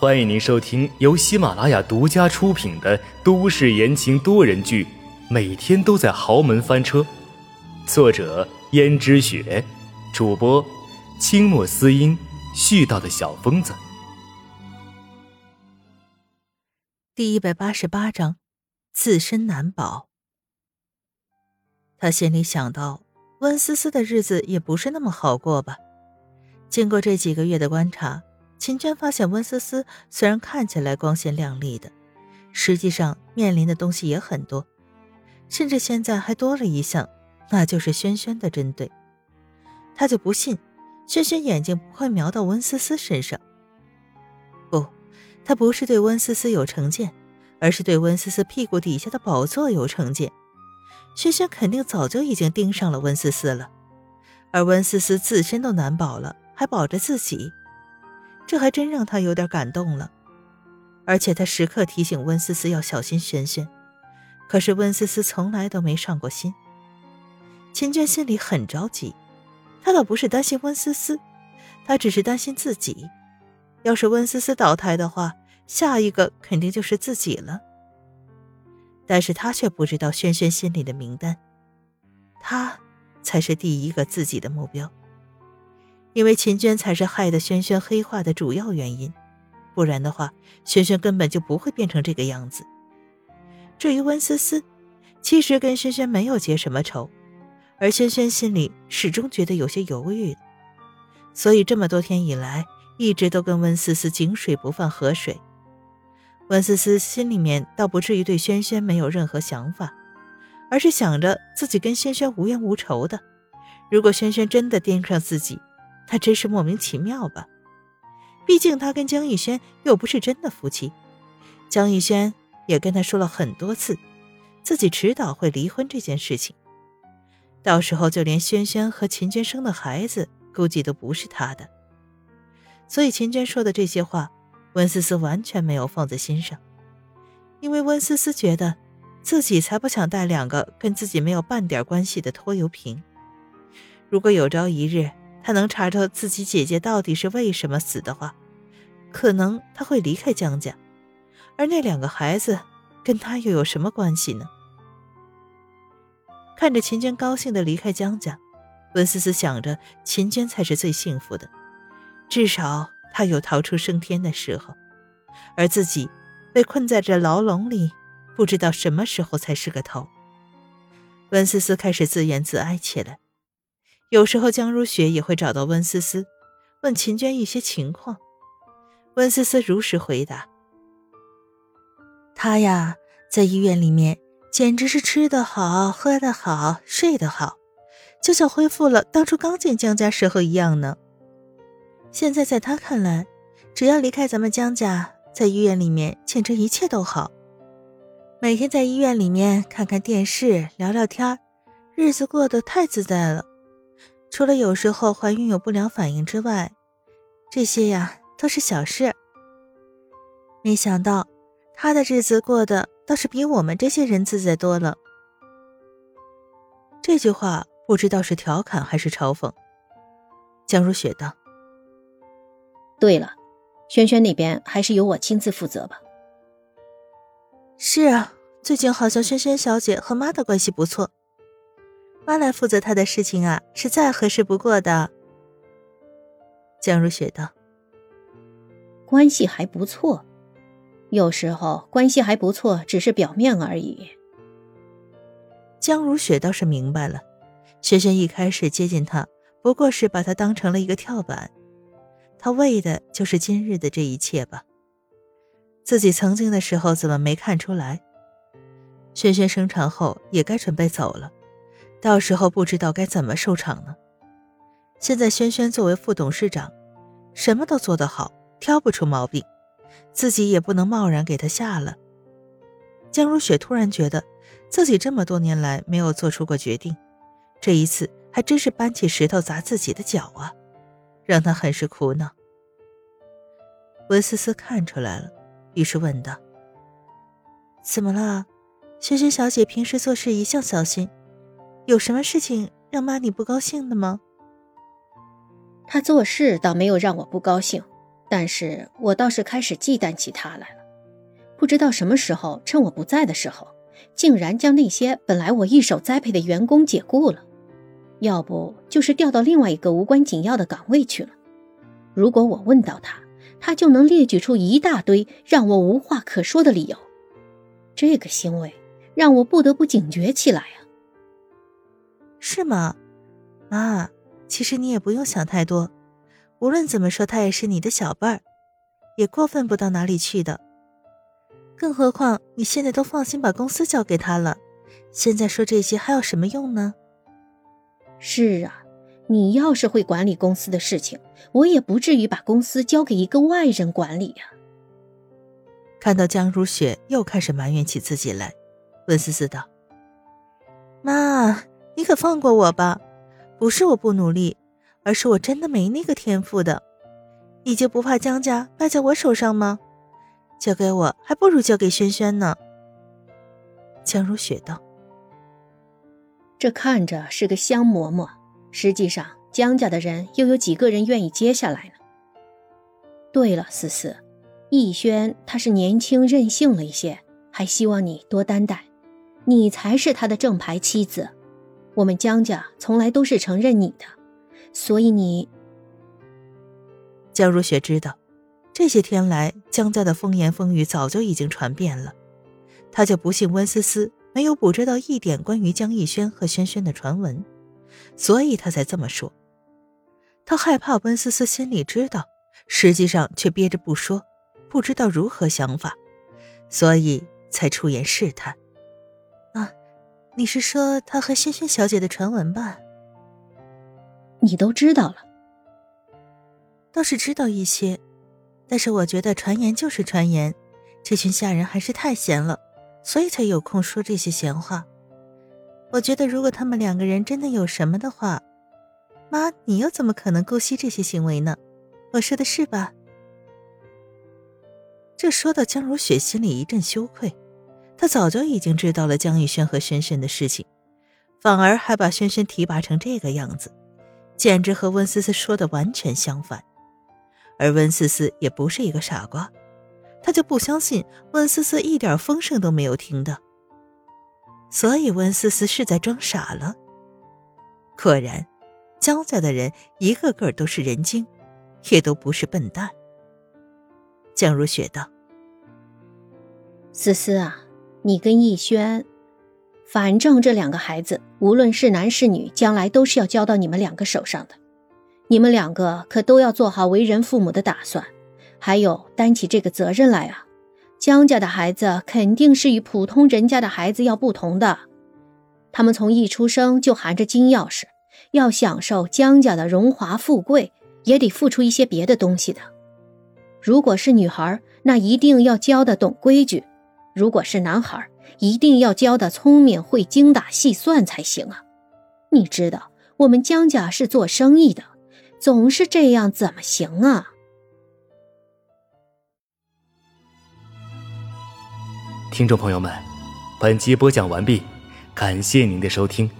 欢迎您收听由喜马拉雅独家出品的都市言情多人剧《每天都在豪门翻车》，作者：胭脂雪，主播：清墨思音，絮叨的小疯子。第一百八十八章，自身难保。他心里想到，温思思的日子也不是那么好过吧。经过这几个月的观察，秦娟发现温思思虽然看起来光鲜亮丽的，实际上面临的东西也很多，甚至现在还多了一项，那就是轩轩的针对。他就不信，轩轩眼睛不会瞄到温思思身上。不，他不是对温思思有成见，而是对温思思屁股底下的宝座有成见。轩轩肯定早就已经盯上了温思思了，而温思思自身都难保了。还保着自己，这还真让他有点感动了。而且他时刻提醒温思思要小心轩轩，可是温思思从来都没上过心。秦娟心里很着急，她倒不是担心温思思，她只是担心自己。要是温思思倒台的话，下一个肯定就是自己了。但是她却不知道轩轩心里的名单，他才是第一个自己的目标。因为秦娟才是害得轩轩黑化的主要原因，不然的话，轩轩根本就不会变成这个样子。至于温思思，其实跟轩轩没有结什么仇，而轩轩心里始终觉得有些犹豫，所以这么多天以来，一直都跟温思思井水不犯河水。温思思心里面倒不至于对轩轩没有任何想法，而是想着自己跟轩轩无冤无仇的，如果轩轩真的盯上自己。他真是莫名其妙吧？毕竟他跟江逸轩又不是真的夫妻，江逸轩也跟他说了很多次，自己迟早会离婚这件事情。到时候就连轩轩和秦娟生的孩子，估计都不是他的。所以秦娟说的这些话，温思思完全没有放在心上，因为温思思觉得自己才不想带两个跟自己没有半点关系的拖油瓶。如果有朝一日，他能查出自己姐姐到底是为什么死的话，可能他会离开江家，而那两个孩子跟他又有什么关系呢？看着秦娟高兴的离开江家，温思思想着秦娟才是最幸福的，至少她有逃出升天的时候，而自己被困在这牢笼里，不知道什么时候才是个头。温思思开始自怨自哀起来。有时候，江如雪也会找到温思思，问秦娟一些情况。温思思如实回答：“她呀，在医院里面简直是吃得好、喝得好、睡得好，就像恢复了当初刚进江家时候一样呢。现在在她看来，只要离开咱们江家，在医院里面简直一切都好，每天在医院里面看看电视、聊聊天，日子过得太自在了。”除了有时候怀孕有不良反应之外，这些呀都是小事。没想到他的日子过得倒是比我们这些人自在多了。这句话不知道是调侃还是嘲讽。江如雪道：“对了，轩轩那边还是由我亲自负责吧。”是啊，最近好像轩轩小姐和妈的关系不错。妈来负责他的事情啊，是再合适不过的。江如雪道：“关系还不错，有时候关系还不错只是表面而已。”江如雪倒是明白了，轩轩一开始接近他，不过是把他当成了一个跳板，他为的就是今日的这一切吧。自己曾经的时候怎么没看出来？轩轩生产后也该准备走了。到时候不知道该怎么收场呢。现在轩轩作为副董事长，什么都做得好，挑不出毛病，自己也不能贸然给他下了。江如雪突然觉得自己这么多年来没有做出过决定，这一次还真是搬起石头砸自己的脚啊，让她很是苦恼。温思思看出来了，于是问道：“怎么了？轩轩小姐平时做事一向小心。”有什么事情让妈你不高兴的吗？他做事倒没有让我不高兴，但是我倒是开始忌惮起他来了。不知道什么时候，趁我不在的时候，竟然将那些本来我一手栽培的员工解雇了，要不就是调到另外一个无关紧要的岗位去了。如果我问到他，他就能列举出一大堆让我无话可说的理由。这个行为让我不得不警觉起来啊！是吗，妈？其实你也不用想太多。无论怎么说，他也是你的小辈儿，也过分不到哪里去的。更何况你现在都放心把公司交给他了，现在说这些还有什么用呢？是啊，你要是会管理公司的事情，我也不至于把公司交给一个外人管理呀。看到江如雪又开始埋怨起自己来，温思思道：“妈，你可放过我吧，不是我不努力。”而是我真的没那个天赋的，你就不怕江家败在我手上吗？交给我还不如交给轩轩呢。江如雪道：“这看着是个香嬷嬷，实际上江家的人又有几个人愿意接下来呢？”对了，思思，逸轩他是年轻任性了一些，还希望你多担待，你才是他的正牌妻子。我们江家从来都是承认你的。所以你，江如雪知道，这些天来江家的风言风语早就已经传遍了，她就不信温思思没有捕捉到一点关于江逸轩和轩轩的传闻，所以她才这么说。她害怕温思思心里知道，实际上却憋着不说，不知道如何想法，所以才出言试探。啊，你是说他和萱萱小姐的传闻吧？你都知道了，倒是知道一些，但是我觉得传言就是传言，这群下人还是太闲了，所以才有空说这些闲话。我觉得如果他们两个人真的有什么的话，妈，你又怎么可能姑息这些行为呢？我说的是吧？这说到江如雪心里一阵羞愧，他早就已经知道了江逸轩和轩轩的事情，反而还把轩轩提拔成这个样子。简直和温思思说的完全相反，而温思思也不是一个傻瓜，他就不相信温思思一点风声都没有听到，所以温思思是在装傻了。果然，江家的人一个个都是人精，也都不是笨蛋。江如雪道：“思思啊，你跟逸轩。”反正这两个孩子，无论是男是女，将来都是要交到你们两个手上的。你们两个可都要做好为人父母的打算，还有担起这个责任来啊！江家的孩子肯定是与普通人家的孩子要不同的，他们从一出生就含着金钥匙，要享受江家的荣华富贵，也得付出一些别的东西的。如果是女孩，那一定要教的懂规矩；如果是男孩，一定要教的聪明，会精打细算才行啊！你知道我们江家是做生意的，总是这样怎么行啊？听众朋友们，本集播讲完毕，感谢您的收听。